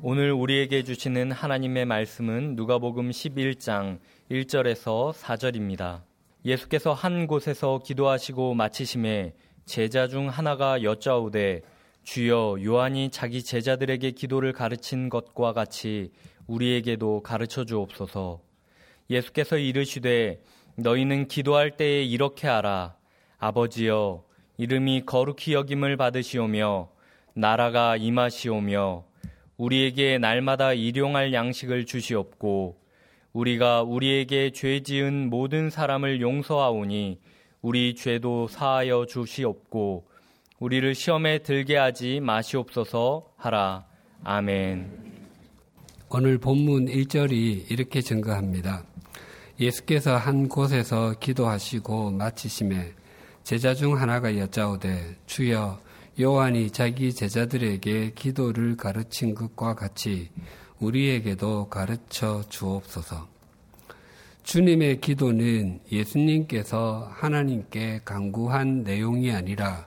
오늘 우리에게 주시는 하나님의 말씀은 누가복음 11장 1절에서 4절입니다. 예수께서 한 곳에서 기도하시고 마치심에 제자 중 하나가 여짜오되 주여 요한이 자기 제자들에게 기도를 가르친 것과 같이 우리에게도 가르쳐 주옵소서. 예수께서 이르시되 너희는 기도할 때에 이렇게 하라. 아버지여 이름이 거룩히 여김을 받으시오며 나라가 임하시오며 우리에게 날마다 일용할 양식을 주시옵고 우리가 우리에게 죄 지은 모든 사람을 용서하오니 우리 죄도 사하여 주시옵고 우리를 시험에 들게 하지 마시옵소서 하라. 아멘. 오늘 본문 1절이 이렇게 증거합니다. 예수께서 한 곳에서 기도하시고 마치심에 제자 중 하나가 여짜오되 주여 요한이 자기 제자들에게 기도를 가르친 것과 같이 우리에게도 가르쳐 주옵소서. 주님의 기도는 예수님께서 하나님께 강구한 내용이 아니라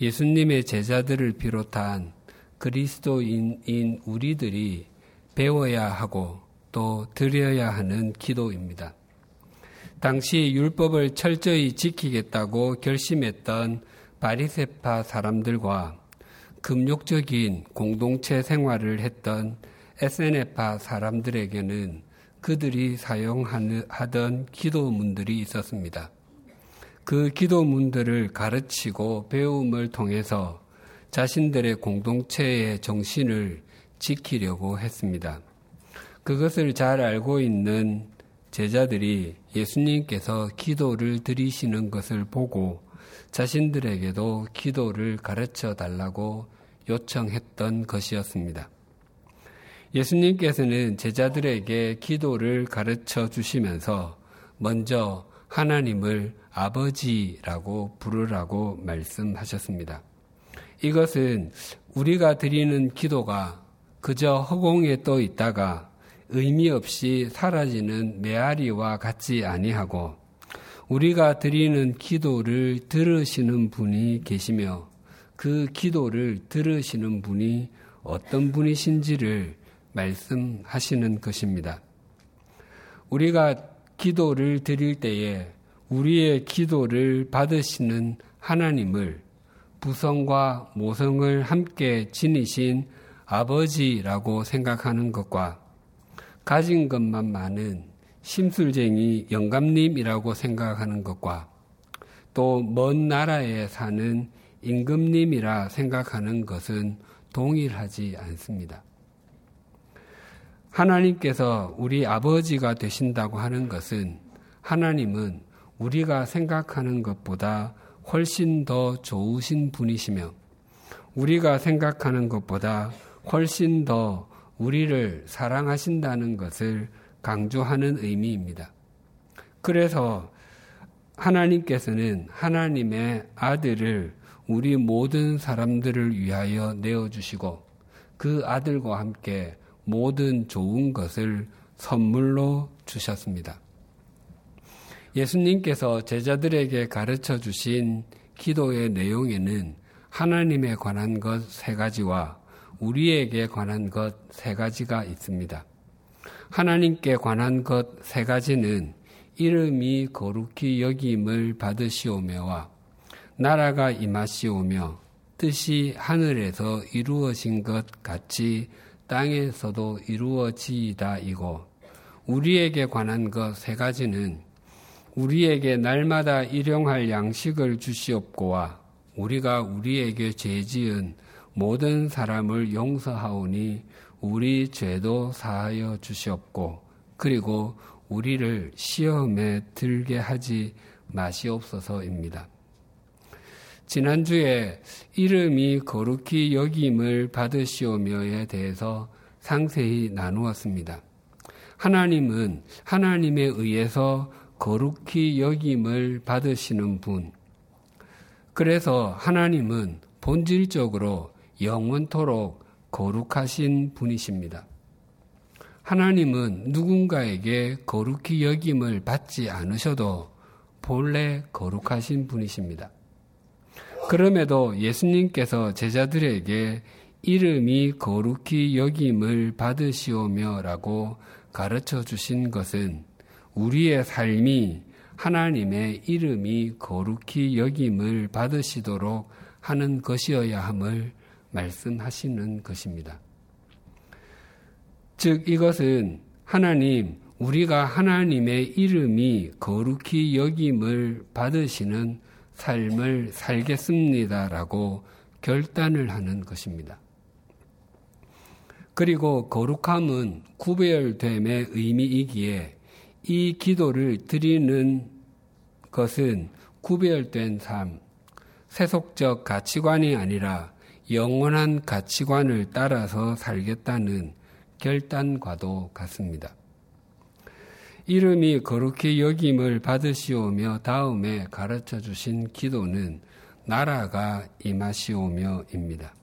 예수님의 제자들을 비롯한 그리스도인인 우리들이 배워야 하고 또 드려야 하는 기도입니다. 당시 율법을 철저히 지키겠다고 결심했던 바리세파 사람들과 금욕적인 공동체 생활을 했던 에세네파 사람들에게는 그들이 사용하던 기도문들이 있었습니다. 그 기도문들을 가르치고 배움을 통해서 자신들의 공동체의 정신을 지키려고 했습니다. 그것을 잘 알고 있는 제자들이 예수님께서 기도를 드리시는 것을 보고 자신들에게도 기도를 가르쳐 달라고 요청했던 것이었습니다. 예수님께서는 제자들에게 기도를 가르쳐 주시면서 먼저 하나님을 아버지라고 부르라고 말씀하셨습니다. 이것은 우리가 드리는 기도가 그저 허공에 떠 있다가 의미 없이 사라지는 메아리와 같지 아니하고 우리가 드리는 기도를 들으시는 분이 계시며 그 기도를 들으시는 분이 어떤 분이신지를 말씀하시는 것입니다. 우리가 기도를 드릴 때에 우리의 기도를 받으시는 하나님을 부성과 모성을 함께 지니신 아버지라고 생각하는 것과 가진 것만 많은 심술쟁이 영감님이라고 생각하는 것과 또 먼 나라에 사는 임금님이라 생각하는 것은 동일하지 않습니다. 하나님께서 우리 아버지가 되신다고 하는 것은 하나님은 우리가 생각하는 것보다 훨씬 더 좋으신 분이시며 우리가 생각하는 것보다 훨씬 더 우리를 사랑하신다는 것을 강조하는 의미입니다. 그래서 하나님께서는 하나님의 아들을 우리 모든 사람들을 위하여 내어주시고 그 아들과 함께 모든 좋은 것을 선물로 주셨습니다. 예수님께서 제자들에게 가르쳐 주신 기도의 내용에는 하나님에 관한 것 세 가지와 우리에게 관한 것 세 가지가 있습니다. 하나님께 관한 것 세 가지는 이름이 거룩히 여김을 받으시오며와 나라가 임하시오며 뜻이 하늘에서 이루어진 것 같이 땅에서도 이루어지이다이고 우리에게 관한 것 세 가지는 우리에게 날마다 일용할 양식을 주시옵고와 우리가 우리에게 죄 지은 모든 사람을 용서하오니 우리 죄도 사하여 주시옵고 그리고 우리를 시험에 들게 하지 마시옵소서입니다. 지난주에 이름이 거룩히 여김을 받으시오며에 대해서 상세히 나누었습니다. 하나님은 하나님에 의해서 거룩히 여김을 받으시는 분. 그래서 하나님은 본질적으로 영원토록 거룩하신 분이십니다. 하나님은 누군가에게 거룩히 여김을 받지 않으셔도 본래 거룩하신 분이십니다. 그럼에도 예수님께서 제자들에게 이름이 거룩히 여김을 받으시오며라고 가르쳐 주신 것은 우리의 삶이 하나님의 이름이 거룩히 여김을 받으시도록 하는 것이어야 함을 말씀하시는 것입니다. 즉 이것은 하나님 우리가 하나님의 이름이 거룩히 여김을 받으시는 삶을 살겠습니다라고 결단을 하는 것입니다. 그리고 거룩함은 구별됨의 의미이기에 이 기도를 드리는 것은 구별된 삶, 세속적 가치관이 아니라 영원한 가치관을 따라서 살겠다는 결단과도 같습니다. 이름이 거룩히 여김을 받으시오며 다음에 가르쳐 주신 기도는 나라가 임하시오며입니다.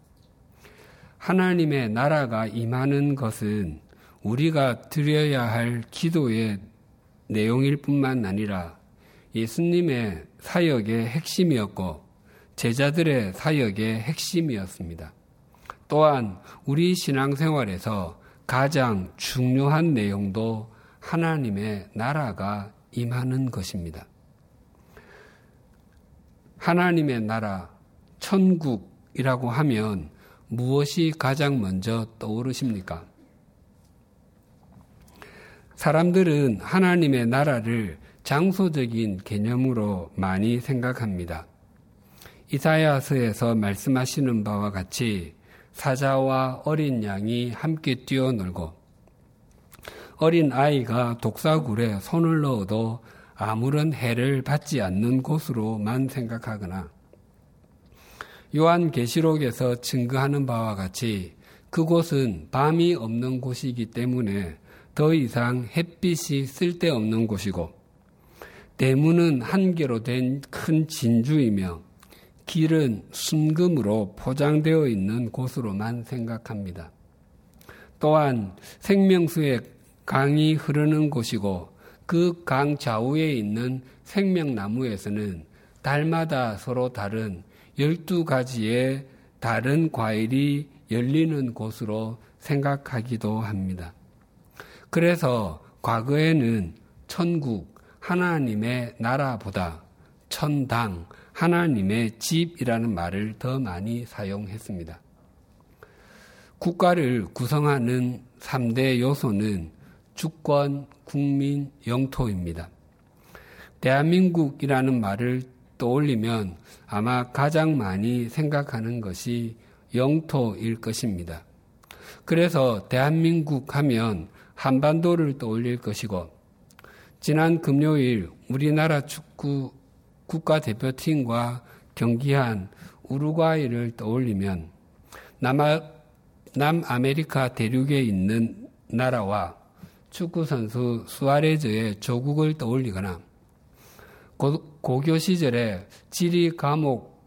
하나님의 나라가 임하는 것은 우리가 드려야 할 기도의 내용일 뿐만 아니라 예수님의 사역의 핵심이었고 제자들의 사역의 핵심이었습니다. 또한 우리 신앙생활에서 가장 중요한 내용도 하나님의 나라가 임하는 것입니다. 하나님의 나라, 천국이라고 하면 무엇이 가장 먼저 떠오르십니까? 사람들은 하나님의 나라를 장소적인 개념으로 많이 생각합니다. 이사야서에서 말씀하시는 바와 같이 사자와 어린 양이 함께 뛰어놀고 어린 아이가 독사굴에 손을 넣어도 아무런 해를 받지 않는 곳으로만 생각하거나 요한 계시록에서 증거하는 바와 같이 그곳은 밤이 없는 곳이기 때문에 더 이상 햇빛이 쓸데없는 곳이고 대문은 한 개로 된 큰 진주이며 길은 순금으로 포장되어 있는 곳으로만 생각합니다. 또한 생명수의 강이 흐르는 곳이고 그 강 좌우에 있는 생명나무에서는 달마다 서로 다른 12가지의 다른 과일이 열리는 곳으로 생각하기도 합니다. 그래서 과거에는 천국, 하나님의 나라보다 천당, 하나님의 집이라는 말을 더 많이 사용했습니다. 국가를 구성하는 3대 요소는 주권, 국민, 영토입니다. 대한민국이라는 말을 떠올리면 아마 가장 많이 생각하는 것이 영토일 것입니다. 그래서 대한민국 하면 한반도를 떠올릴 것이고 지난 금요일 우리나라 축구 국가대표팀과 경기한 우루과이를 떠올리면 남아, 남아메리카 대륙에 있는 나라와 축구선수 수아레즈의 조국을 떠올리거나 고, 교 시절에 지리 과목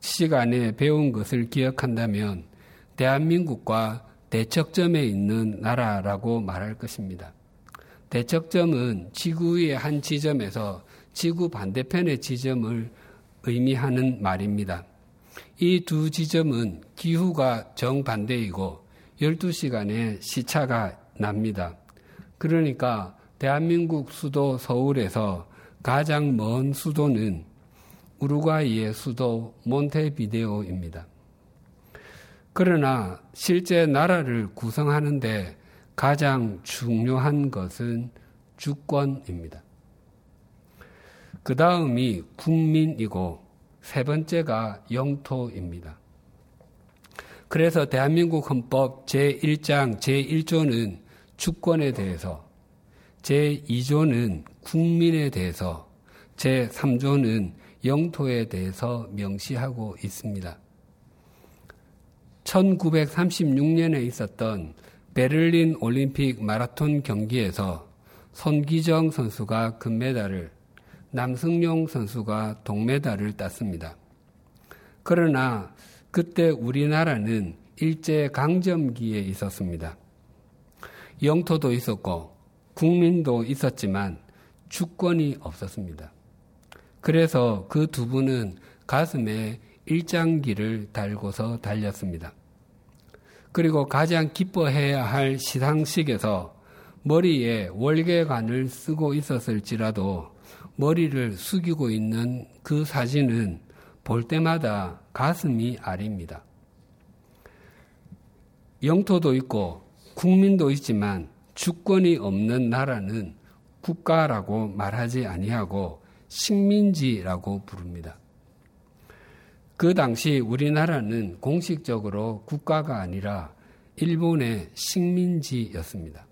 시간에 배운 것을 기억한다면 대한민국과 대척점에 있는 나라라고 말할 것입니다. 대척점은 지구 위의 한 지점에서 지구 반대편의 지점을 의미하는 말입니다. 이 두 지점은 기후가 정반대이고 12시간의 시차가 납니다. 그러니까 대한민국 수도 서울에서 가장 먼 수도는 우루과이의 수도 몬테비데오입니다. 그러나 실제 나라를 구성하는데 가장 중요한 것은 주권입니다. 그 다음이 국민이고 세 번째가 영토입니다. 그래서 대한민국 헌법 제1장 제1조는 주권에 대해서 제2조는 국민에 대해서 제3조는 영토에 대해서 명시하고 있습니다. 1936년에 있었던 베를린 올림픽 마라톤 경기에서 손기정 선수가 금메달을, 남승용 선수가 동메달을 땄습니다. 그러나 그때 우리나라는 일제 강점기에 있었습니다. 영토도 있었고 국민도 있었지만 주권이 없었습니다. 그래서 그 두 분은 가슴에 일장기를 달고서 달렸습니다. 그리고 가장 기뻐해야 할 시상식에서 머리에 월계관을 쓰고 있었을지라도 머리를 숙이고 있는 그 사진은 볼 때마다 가슴이 아립니다. 영토도 있고 국민도 있지만 주권이 없는 나라는 국가라고 말하지 아니하고 식민지라고 부릅니다. 그 당시 우리나라는 공식적으로 국가가 아니라 일본의 식민지였습니다.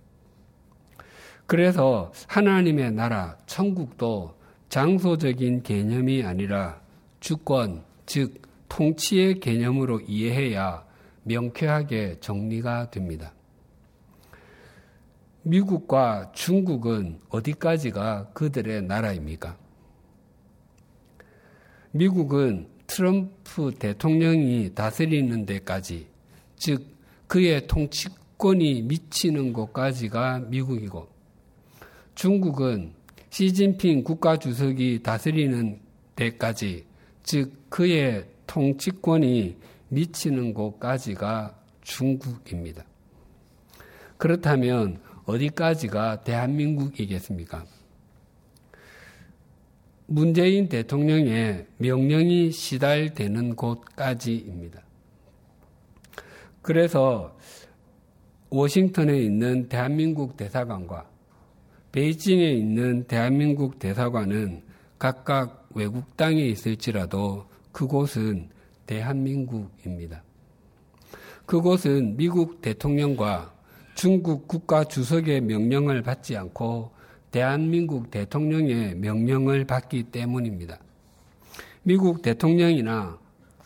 그래서 하나님의 나라, 천국도 장소적인 개념이 아니라 주권, 즉, 통치의 개념으로 이해해야 명쾌하게 정리가 됩니다. 미국과 중국은 어디까지가 그들의 나라입니까? 미국은 트럼프 대통령이 다스리는 데까지, 즉, 그의 통치권이 미치는 곳까지가 미국이고, 중국은 시진핑 국가주석이 다스리는 데까지, 즉, 그의 통치권이 미치는 곳까지가 중국입니다. 그렇다면 어디까지가 대한민국이겠습니까? 문재인 대통령의 명령이 시달되는 곳까지입니다. 그래서 워싱턴에 있는 대한민국 대사관과 베이징에 있는 대한민국 대사관은 각각 외국 땅에 있을지라도 그곳은 대한민국입니다. 그곳은 미국 대통령과 중국 국가 주석의 명령을 받지 않고 대한민국 대통령의 명령을 받기 때문입니다. 미국 대통령이나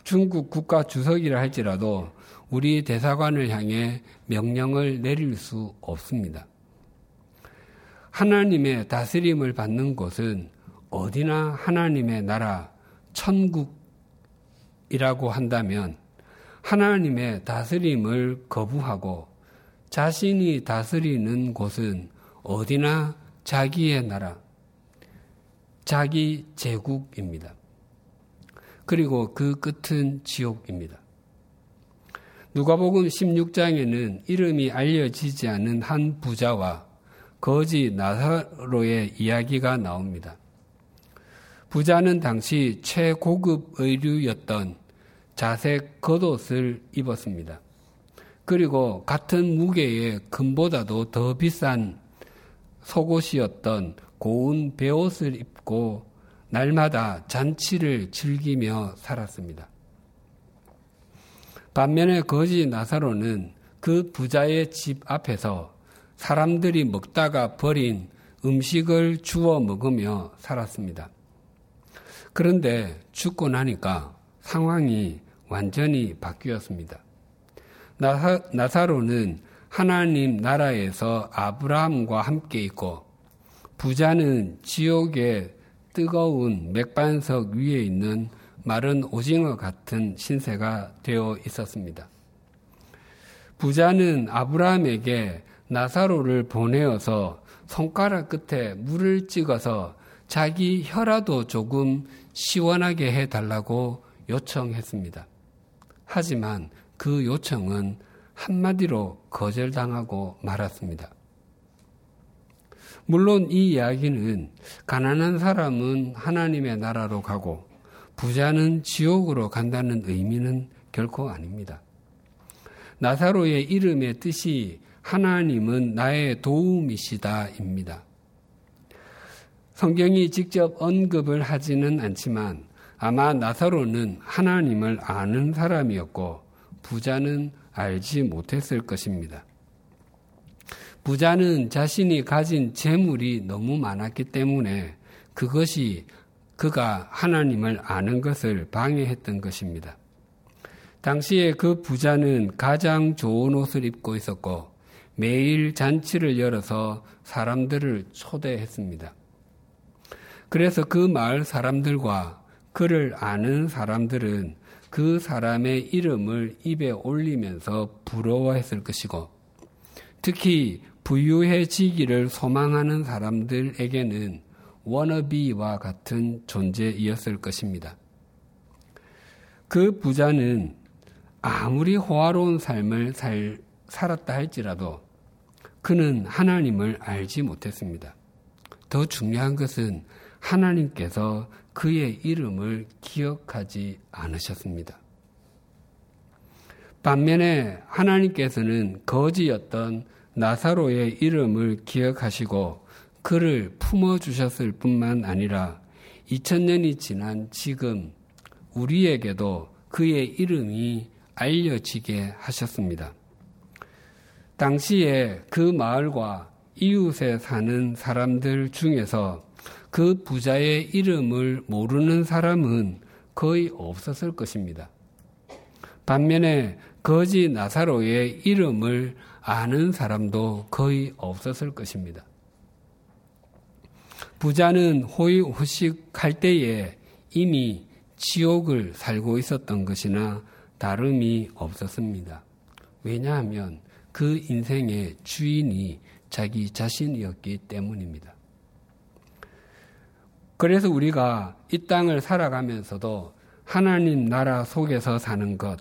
중국 국가 주석이라 할지라도 우리 대사관을 향해 명령을 내릴 수 없습니다. 하나님의 다스림을 받는 곳은 어디나 하나님의 나라, 천국, 이라고 한다면 하나님의 다스림을 거부하고 자신이 다스리는 곳은 어디나 자기의 나라, 자기 제국입니다. 그리고 그 끝은 지옥입니다. 누가복음 16장에는 이름이 알려지지 않은 한 부자와 거지 나사로의 이야기가 나옵니다. 부자는 당시 최고급 의류였던 자색 겉옷을 입었습니다. 그리고 같은 무게의 금보다도 더 비싼 속옷이었던 고운 베옷을 입고 날마다 잔치를 즐기며 살았습니다. 반면에 거지 나사로는 그 부자의 집 앞에서 사람들이 먹다가 버린 음식을 주워 먹으며 살았습니다. 그런데 죽고 나니까 상황이 완전히 바뀌었습니다. 나사, 나사로는 하나님 나라에서 아브라함과 함께 있고 부자는 지옥의 뜨거운 맥반석 위에 있는 마른 오징어 같은 신세가 되어 있었습니다. 부자는 아브라함에게 나사로를 보내어서 손가락 끝에 물을 찍어서 자기 혀라도 조금 시원하게 해달라고 요청했습니다. 하지만 그 요청은 한마디로 거절당하고 말았습니다. 물론 이 이야기는 가난한 사람은 하나님의 나라로 가고 부자는 지옥으로 간다는 의미는 결코 아닙니다. 나사로의 이름의 뜻이 하나님은 나의 도움이시다입니다. 성경이 직접 언급을 하지는 않지만 아마 나사로는 하나님을 아는 사람이었고 부자는 알지 못했을 것입니다. 부자는 자신이 가진 재물이 너무 많았기 때문에 그것이 그가 하나님을 아는 것을 방해했던 것입니다. 당시에 그 부자는 가장 좋은 옷을 입고 있었고 매일 잔치를 열어서 사람들을 초대했습니다. 그래서 그 마을 사람들과 그를 아는 사람들은 그 사람의 이름을 입에 올리면서 부러워했을 것이고 특히 부유해지기를 소망하는 사람들에게는 워너비와 같은 존재이었을 것입니다. 그 부자는 아무리 호화로운 삶을 살, 살았다 할지라도 그는 하나님을 알지 못했습니다. 더 중요한 것은 하나님께서 그의 이름을 기억하지 않으셨습니다. 반면에 하나님께서는 거지였던 나사로의 이름을 기억하시고 그를 품어주셨을 뿐만 아니라 2000년이 지난 지금 우리에게도 그의 이름이 알려지게 하셨습니다. 당시에 그 마을과 이웃에 사는 사람들 중에서 그 부자의 이름을 모르는 사람은 거의 없었을 것입니다. 반면에 거지 나사로의 이름을 아는 사람도 거의 없었을 것입니다. 부자는 호의호식할 때에 이미 지옥을 살고 있었던 것이나 다름이 없었습니다. 왜냐하면 그 인생의 주인이 자기 자신이었기 때문입니다. 그래서 우리가 이 땅을 살아가면서도 하나님 나라 속에서 사는 것,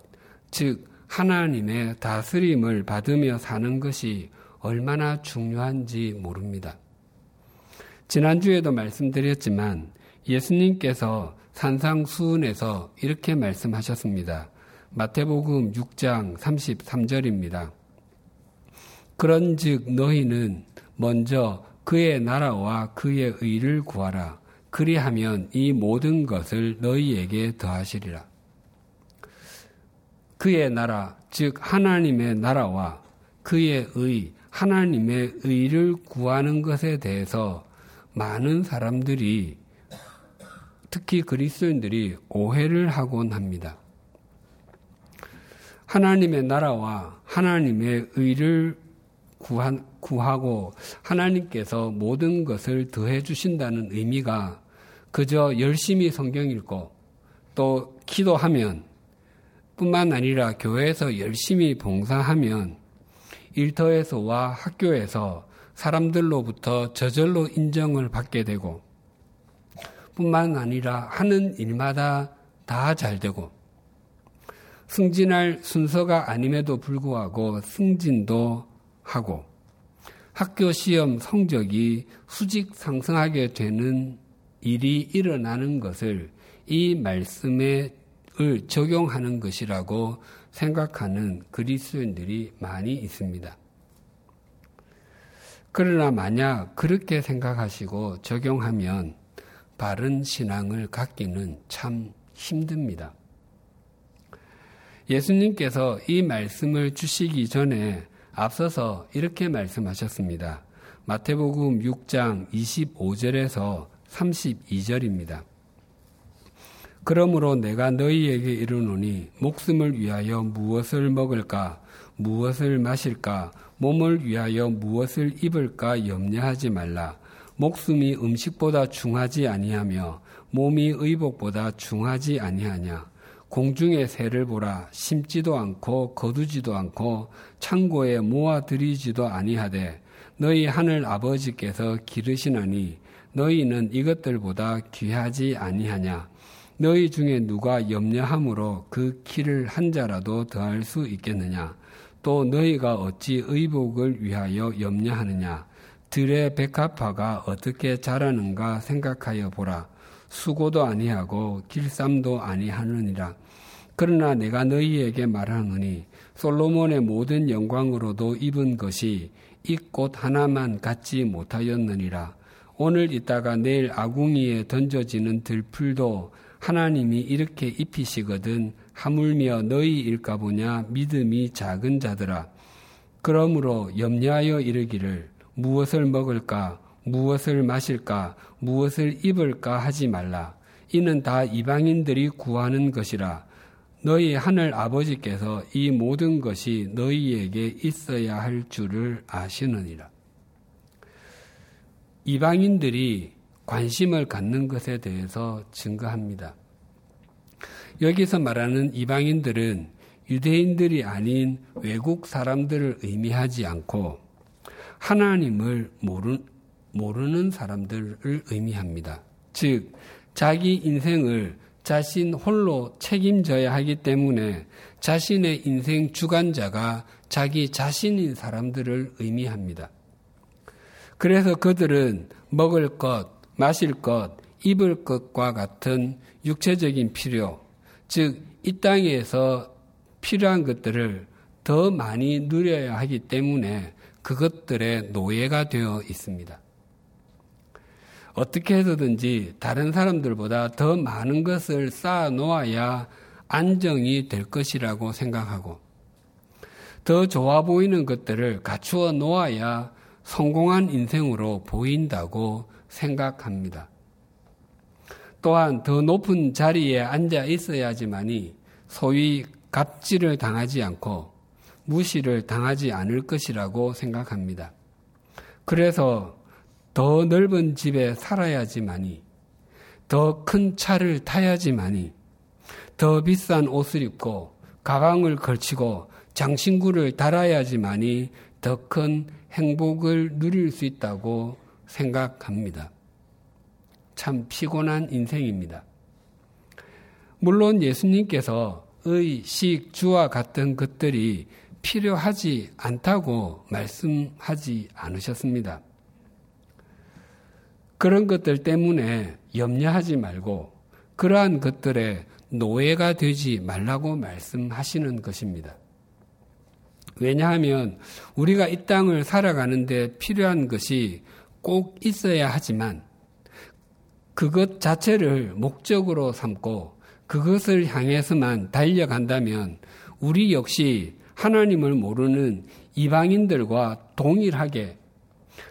즉, 하나님의 다스림을 받으며 사는 것이 얼마나 중요한지 모릅니다. 지난주에도 말씀드렸지만 예수님께서 산상수훈에서 이렇게 말씀하셨습니다. 마태복음 6장 33절입니다. 그런즉 너희는 먼저 그의 나라와 그의 의를 구하라. 그리하면 이 모든 것을 너희에게 더하시리라. 그의 나라, 즉 하나님의 나라와 그의 의, 하나님의 의를 구하는 것에 대해서 많은 사람들이 특히 그리스도인들이 오해를 하곤 합니다. 하나님의 나라와 하나님의 의를 구한, 구하고 하나님께서 모든 것을 더해 주신다는 의미가 그저 열심히 성경 읽고 또 기도하면 뿐만 아니라 교회에서 열심히 봉사하면 일터에서와 학교에서 사람들로부터 저절로 인정을 받게 되고 뿐만 아니라 하는 일마다 다 잘 되고 승진할 순서가 아님에도 불구하고 승진도 하고 학교 시험 성적이 수직 상승하게 되는 일이 일어나는 것을 이 말씀에 을 적용하는 것이라고 생각하는 그리스도인들이 많이 있습니다. 그러나 만약 그렇게 생각하시고 적용하면 바른 신앙을 갖기는 참 힘듭니다. 예수님께서 이 말씀을 주시기 전에 앞서서 이렇게 말씀하셨습니다. 마태복음 6장 25절에서 32절입니다. 그러므로 내가 너희에게 이르노니 목숨을 위하여 무엇을 먹을까? 무엇을 마실까? 몸을 위하여 무엇을 입을까? 염려하지 말라. 목숨이 음식보다 중하지 아니하며 몸이 의복보다 중하지 아니하냐 공중의 새를 보라 심지도 않고 거두지도 않고 창고에 모아 들이지도 아니하되 너희 하늘 아버지께서 기르시나니 너희는 이것들보다 귀하지 아니하냐? 너희 중에 누가 염려함으로 그 키를 한 자라도 더할 수 있겠느냐? 또 너희가 어찌 의복을 위하여 염려하느냐? 들의 백합화가 어떻게 자라는가 생각하여 보라 수고도 아니하고 길쌈도 아니하느니라 그러나 내가 너희에게 말하노니 솔로몬의 모든 영광으로도 입은 것이 이 꽃 하나만 갖지 못하였느니라. 오늘 있다가 내일 아궁이에 던져지는 들풀도 하나님이 이렇게 입히시거든 하물며 너희 일까 보냐 믿음이 작은 자들아. 그러므로 염려하여 이르기를 무엇을 먹을까 무엇을 마실까 무엇을 입을까 하지 말라. 이는 다 이방인들이 구하는 것이라. 너희 하늘 아버지께서 이 모든 것이 너희에게 있어야 할 줄을 아시느니라. 이방인들이 관심을 갖는 것에 대해서 증거합니다. 여기서 말하는 이방인들은 유대인들이 아닌 외국 사람들을 의미하지 않고 하나님을 모르, 모르는 사람들을 의미합니다. 즉, 자기 인생을 자신 홀로 책임져야 하기 때문에 자신의 인생 주관자가 자기 자신인 사람들을 의미합니다. 그래서 그들은 먹을 것, 마실 것, 입을 것과 같은 육체적인 필요, 즉, 이 땅에서 필요한 것들을 더 많이 누려야 하기 때문에 그것들의 노예가 되어 있습니다. 어떻게 해서든지 다른 사람들보다 더 많은 것을 쌓아 놓아야 안정이 될 것이라고 생각하고 더 좋아 보이는 것들을 갖추어 놓아야 성공한 인생으로 보인다고 생각합니다. 또한 더 높은 자리에 앉아 있어야지만이 소위 갑질을 당하지 않고 무시를 당하지 않을 것이라고 생각합니다. 그래서 더 넓은 집에 살아야지만이, 더 큰 차를 타야지만이, 더 비싼 옷을 입고 가방을 걸치고 장신구를 달아야지만이 더 큰 행복을 누릴 수 있다고 생각합니다. 참 피곤한 인생입니다. 물론 예수님께서 의, 식, 주와 같은 것들이 필요하지 않다고 말씀하지 않으셨습니다. 그런 것들 때문에 염려하지 말고 그러한 것들에 노예가 되지 말라고 말씀하시는 것입니다. 왜냐하면 우리가 이 땅을 살아가는데 필요한 것이 꼭 있어야 하지만 그것 자체를 목적으로 삼고 그것을 향해서만 달려간다면 우리 역시 하나님을 모르는 이방인들과 동일하게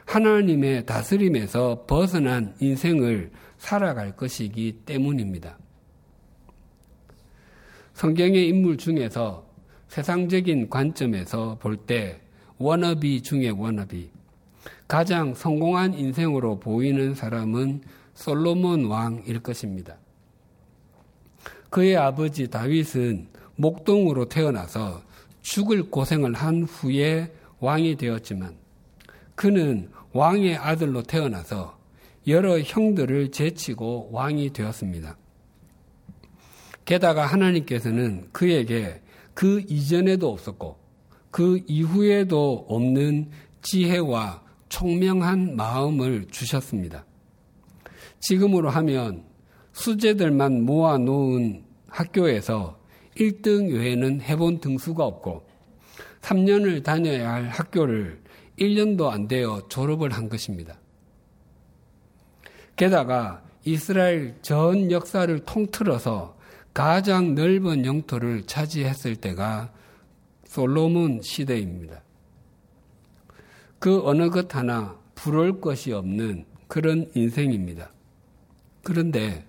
하나님의 다스림에서 벗어난 인생을 살아갈 것이기 때문입니다. 성경의 인물 중에서 세상적인 관점에서 볼 때 워너비 중에 워너비 가장 성공한 인생으로 보이는 사람은 솔로몬 왕일 것입니다. 그의 아버지 다윗은 목동으로 태어나서 죽을 고생을 한 후에 왕이 되었지만 그는 왕의 아들로 태어나서 여러 형들을 제치고 왕이 되었습니다. 게다가 하나님께서는 그에게 그 이전에도 없었고 그 이후에도 없는 지혜와 총명한 마음을 주셨습니다. 지금으로 하면 수재들만 모아놓은 학교에서 1등 외에는 해본 등수가 없고 3년을 다녀야 할 학교를 1년도 안 되어 졸업을 한 것입니다. 게다가 이스라엘 전 역사를 통틀어서 가장 넓은 영토를 차지했을 때가 솔로몬 시대입니다. 그 어느 것 하나 부러울 것이 없는 그런 인생입니다. 그런데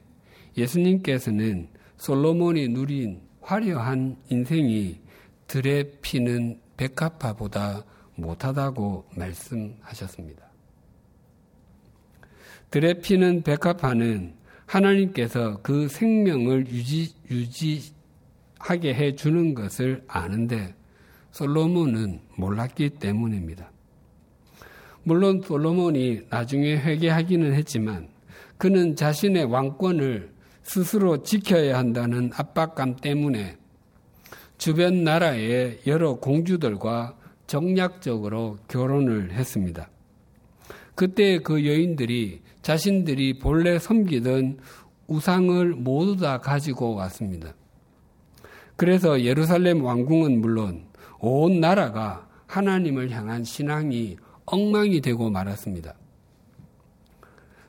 예수님께서는 솔로몬이 누린 화려한 인생이 들에 피는 백합화보다 못하다고 말씀하셨습니다. 들에 피는 백합화는 하나님께서 그 생명을 유지, 유지하게 해 주는 것을 아는데 솔로몬은 몰랐기 때문입니다. 물론 솔로몬이 나중에 회개하기는 했지만 그는 자신의 왕권을 스스로 지켜야 한다는 압박감 때문에 주변 나라의 여러 공주들과 정략적으로 결혼을 했습니다. 그때 그 여인들이 자신들이 본래 섬기던 우상을 모두 다 가지고 왔습니다. 그래서 예루살렘 왕궁은 물론 온 나라가 하나님을 향한 신앙이 엉망이 되고 말았습니다.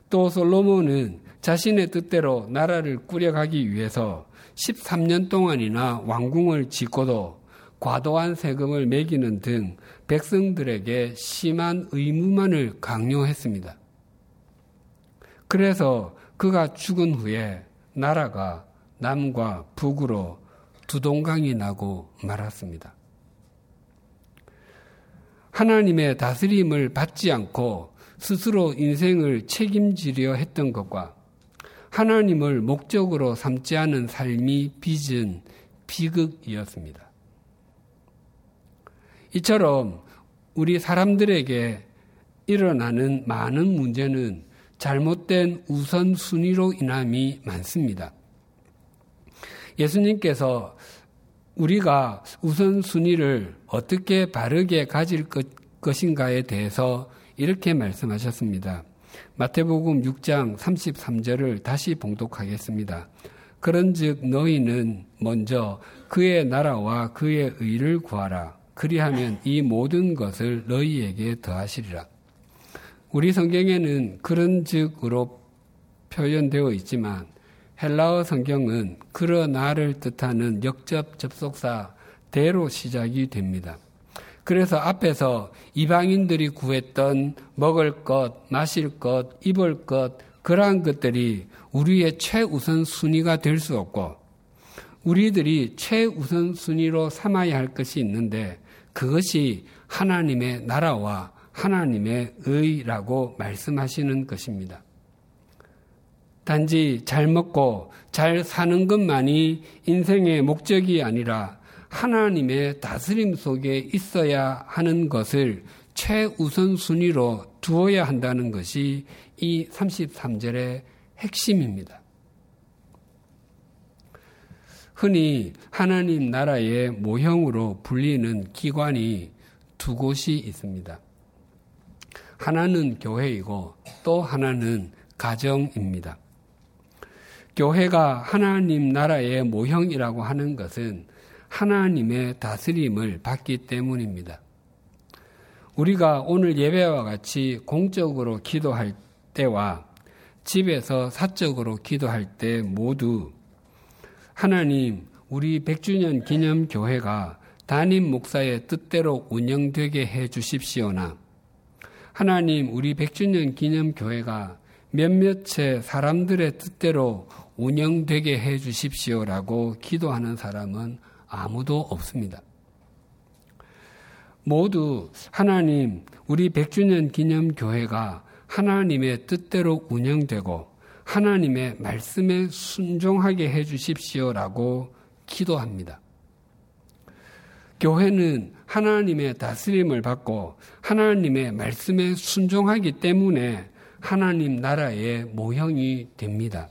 또 솔로몬은 자신의 뜻대로 나라를 꾸려가기 위해서 13년 동안이나 왕궁을 짓고도 과도한 세금을 매기는 등 백성들에게 심한 의무만을 강요했습니다. 그래서 그가 죽은 후에 나라가 남과 북으로 두동강이 나고 말았습니다. 하나님의 다스림을 받지 않고 스스로 인생을 책임지려 했던 것과 하나님을 목적으로 삼지 않은 삶이 빚은 비극이었습니다. 이처럼 우리 사람들에게 일어나는 많은 문제는 잘못된 우선순위로 인함이 많습니다. 예수님께서 우리가 우선순위를 어떻게 바르게 가질 것, 것인가에 대해서 이렇게 말씀하셨습니다. 마태복음 6장 33절을 다시 봉독하겠습니다. 그런즉 너희는 먼저 그의 나라와 그의 의를 구하라. 그리하면 이 모든 것을 너희에게 더하시리라. 우리 성경에는 그런 즉으로 표현되어 있지만 헬라어 성경은 그러나를 뜻하는 역접 접속사 대로 시작이 됩니다. 그래서 앞에서 이방인들이 구했던 먹을 것, 마실 것, 입을 것, 그러한 것들이 우리의 최우선 순위가 될 수 없고, 우리들이 최우선 순위로 삼아야 할 것이 있는데, 그것이 하나님의 나라와 하나님의 의라고 말씀하시는 것입니다. 단지 잘 먹고 잘 사는 것만이 인생의 목적이 아니라 하나님의 다스림 속에 있어야 하는 것을 최우선 순위로 두어야 한다는 것이 이 33절의 핵심입니다. 흔히 하나님 나라의 모형으로 불리는 기관이 두 곳이 있습니다. 하나는 교회이고 또 하나는 가정입니다. 교회가 하나님 나라의 모형이라고 하는 것은 하나님의 다스림을 받기 때문입니다. 우리가 오늘 예배와 같이 공적으로 기도할 때와 집에서 사적으로 기도할 때 모두 하나님, 우리 100주년 기념 교회가 담임 목사의 뜻대로 운영되게 해 주십시오나 하나님, 우리 100주년 기념 교회가 몇몇의 사람들의 뜻대로 운영되게 해 주십시오라고 기도하는 사람은 아무도 없습니다. 모두 하나님, 우리 100주년 기념 교회가 하나님의 뜻대로 운영되고 하나님의 말씀에 순종하게 해 주십시오라고 기도합니다. 교회는 하나님의 다스림을 받고 하나님의 말씀에 순종하기 때문에 하나님 나라의 모형이 됩니다.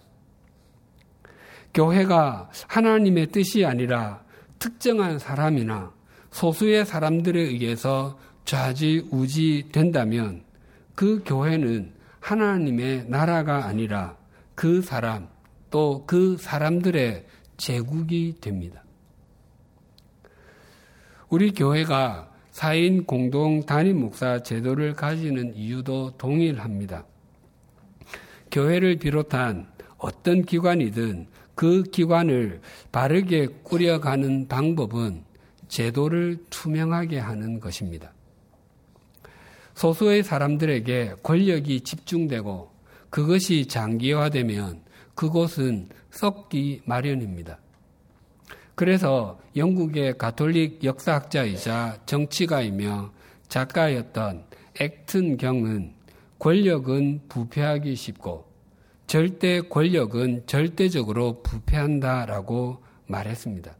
교회가 하나님의 뜻이 아니라 특정한 사람이나 소수의 사람들에 의해서 좌지우지 된다면 그 교회는 하나님의 나라가 아니라 그 사람 또 그 사람들의 제국이 됩니다. 우리 교회가 4인 공동 단임 목사 제도를 가지는 이유도 동일합니다. 교회를 비롯한 어떤 기관이든 그 기관을 바르게 꾸려가는 방법은 제도를 투명하게 하는 것입니다. 소수의 사람들에게 권력이 집중되고 그것이 장기화되면 그곳은 썩기 마련입니다. 그래서 영국의 가톨릭 역사학자이자 정치가이며 작가였던 액튼 경은 권력은 부패하기 쉽고 절대 권력은 절대적으로 부패한다라고 말했습니다.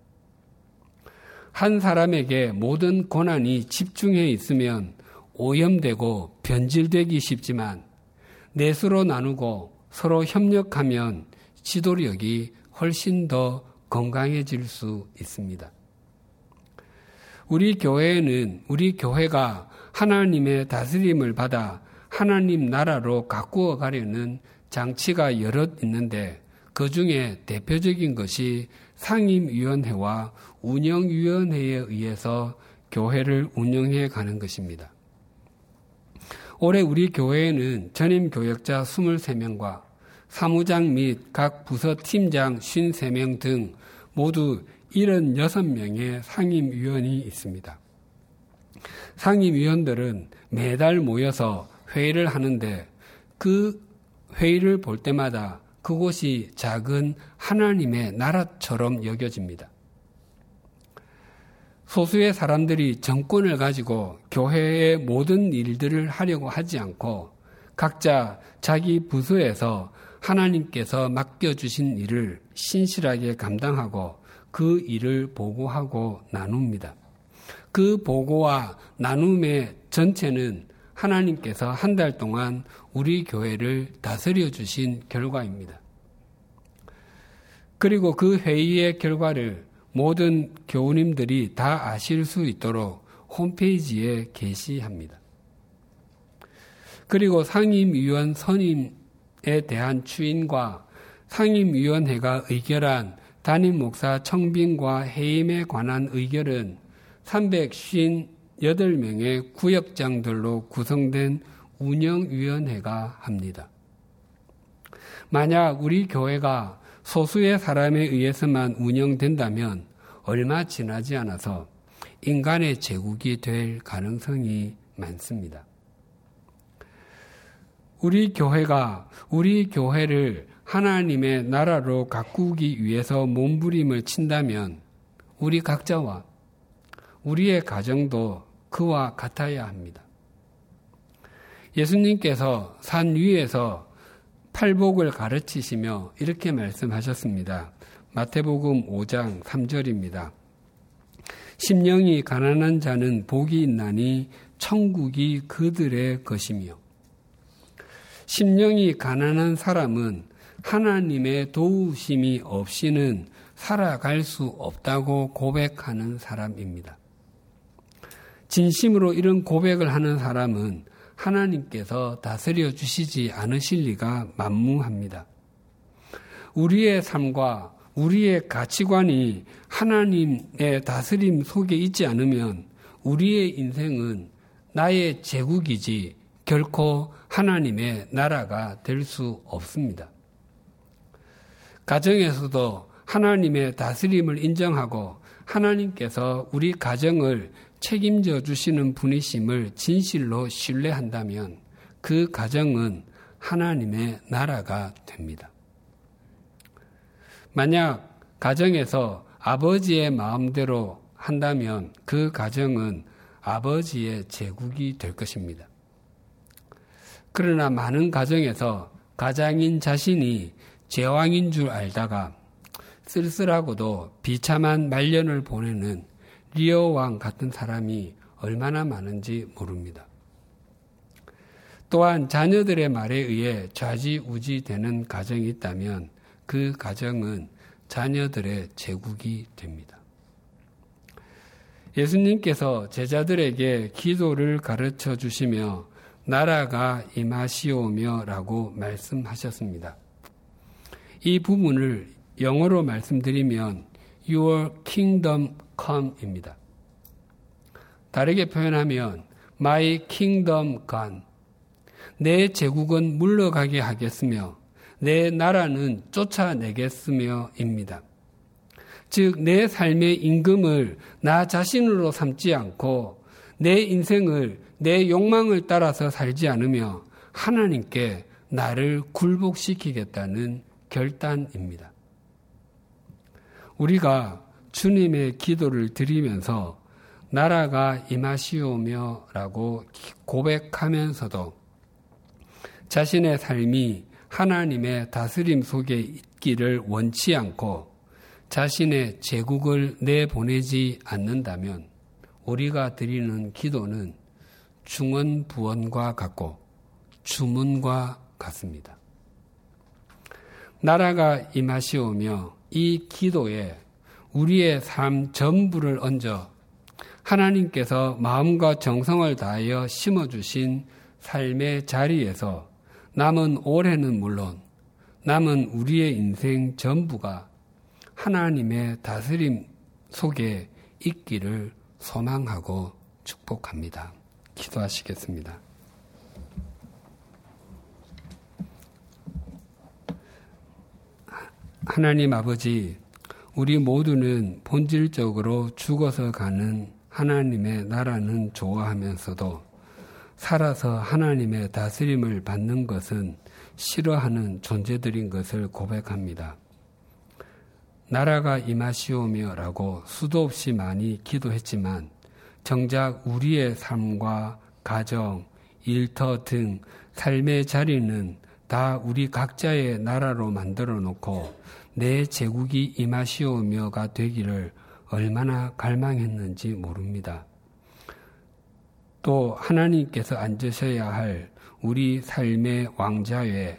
한 사람에게 모든 권한이 집중해 있으면 오염되고 변질되기 쉽지만 넷으로 나누고 서로 협력하면 지도력이 훨씬 더 건강해질 수 있습니다. 우리 교회에는 우리 교회가 하나님의 다스림을 받아 하나님 나라로 가꾸어 가려는 장치가 여럿 있는데 그 중에 대표적인 것이 상임위원회와 운영위원회에 의해서 교회를 운영해 가는 것입니다. 올해 우리 교회에는 전임 교역자 23명과 사무장 및 각 부서 팀장 53명 등 모두 76명의 상임위원이 있습니다. 상임위원들은 매달 모여서 회의를 하는데 그 회의를 볼 때마다 그곳이 작은 하나님의 나라처럼 여겨집니다. 소수의 사람들이 정권을 가지고 교회의 모든 일들을 하려고 하지 않고 각자 자기 부서에서 하나님께서 맡겨주신 일을 신실하게 감당하고 그 일을 보고하고 나눕니다. 그 보고와 나눔의 전체는 하나님께서 한 달 동안 우리 교회를 다스려 주신 결과입니다. 그리고 그 회의의 결과를 모든 교우님들이 다 아실 수 있도록 홈페이지에 게시합니다. 그리고 상임위원 선임에 대한 추인과 상임위원회가 의결한 담임 목사 청빙과 해임에 관한 의결은 358명의 구역장들로 구성된 운영위원회가 합니다. 만약 우리 교회가 소수의 사람에 의해서만 운영된다면 얼마 지나지 않아서 인간의 제국이 될 가능성이 많습니다. 우리 교회가 우리 교회를 하나님의 나라로 가꾸기 위해서 몸부림을 친다면 우리 각자와 우리의 가정도 그와 같아야 합니다. 예수님께서 산 위에서 팔복을 가르치시며 이렇게 말씀하셨습니다. 마태복음 5장 3절입니다. 심령이 가난한 자는 복이 있나니 천국이 그들의 것이며 심령이 가난한 사람은 하나님의 도우심이 없이는 살아갈 수 없다고 고백하는 사람입니다. 진심으로 이런 고백을 하는 사람은 하나님께서 다스려 주시지 않으실 리가 만무합니다. 우리의 삶과 우리의 가치관이 하나님의 다스림 속에 있지 않으면 우리의 인생은 나의 제국이지 결코 하나님의 나라가 될 수 없습니다. 가정에서도 하나님의 다스림을 인정하고 하나님께서 우리 가정을 책임져 주시는 분이심을 진실로 신뢰한다면 그 가정은 하나님의 나라가 됩니다. 만약 가정에서 아버지의 마음대로 한다면 그 가정은 아버지의 제국이 될 것입니다. 그러나 많은 가정에서 가장인 자신이 제왕인 줄 알다가 쓸쓸하고도 비참한 말년을 보내는 리어 왕 같은 사람이 얼마나 많은지 모릅니다. 또한 자녀들의 말에 의해 좌지우지 되는 가정이 있다면 그 가정은 자녀들의 제국이 됩니다. 예수님께서 제자들에게 기도를 가르쳐 주시며 나라가 임하시오며 라고 말씀하셨습니다. 이 부분을 영어로 말씀드리면 Your kingdom come입니다. 다르게 표현하면 My kingdom gone. 내 제국은 물러가게 하겠으며 내 나라는 쫓아내겠으며입니다. 즉, 내 삶의 임금을 나 자신으로 삼지 않고 내 인생을 내 욕망을 따라서 살지 않으며 하나님께 나를 굴복시키겠다는 결단입니다. 우리가 주님의 기도를 드리면서 나라가 임하시오며 라고 고백하면서도 자신의 삶이 하나님의 다스림 속에 있기를 원치 않고 자신의 제국을 내보내지 않는다면 우리가 드리는 기도는 중언 부언과 같고 주문과 같습니다. 나라가 임하시오며 이 기도에 우리의 삶 전부를 얹어 하나님께서 마음과 정성을 다하여 심어주신 삶의 자리에서 남은 올해는 물론 남은 우리의 인생 전부가 하나님의 다스림 속에 있기를 소망하고 축복합니다. 기도하시겠습니다. 하나님 아버지, 우리 모두는 본질적으로 죽어서 가는 하나님의 나라는 좋아하면서도 살아서 하나님의 다스림을 받는 것은 싫어하는 존재들인 것을 고백합니다. 나라가 임하시오며라고 수도 없이 많이 기도했지만 정작 우리의 삶과 가정, 일터 등 삶의 자리는 다 우리 각자의 나라로 만들어 놓고 내 제국이 임하시오며가 되기를 얼마나 갈망했는지 모릅니다. 또 하나님께서 앉으셔야 할 우리 삶의 왕자에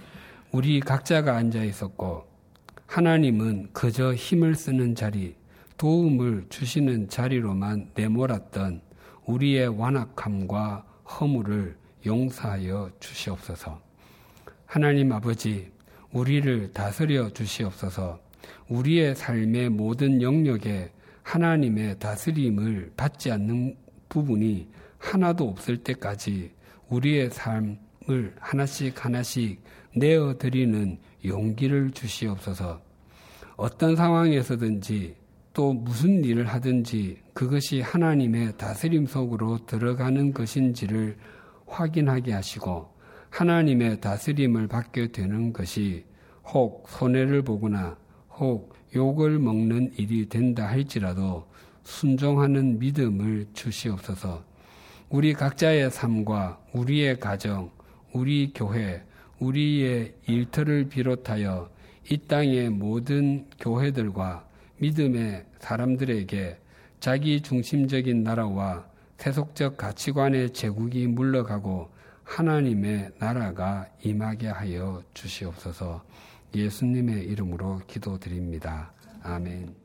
우리 각자가 앉아 있었고 하나님은 그저 힘을 쓰는 자리, 도움을 주시는 자리로만 내몰았던 우리의 완악함과 허물을 용서하여 주시옵소서. 하나님 아버지, 우리를 다스려 주시옵소서. 우리의 삶의 모든 영역에 하나님의 다스림을 받지 않는 부분이 하나도 없을 때까지 우리의 삶을 하나씩 하나씩 내어드리는 용기를 주시옵소서. 어떤 상황에서든지 또 무슨 일을 하든지 그것이 하나님의 다스림 속으로 들어가는 것인지를 확인하게 하시고 하나님의 다스림을 받게 되는 것이 혹 손해를 보거나 혹 욕을 먹는 일이 된다 할지라도 순종하는 믿음을 주시옵소서. 우리 각자의 삶과 우리의 가정, 우리 교회, 우리의 일터를 비롯하여 이 땅의 모든 교회들과 믿음의 사람들에게 자기 중심적인 나라와 세속적 가치관의 제국이 물러가고 하나님의 나라가 임하게 하여 주시옵소서 예수님의 이름으로 기도드립니다. 아멘.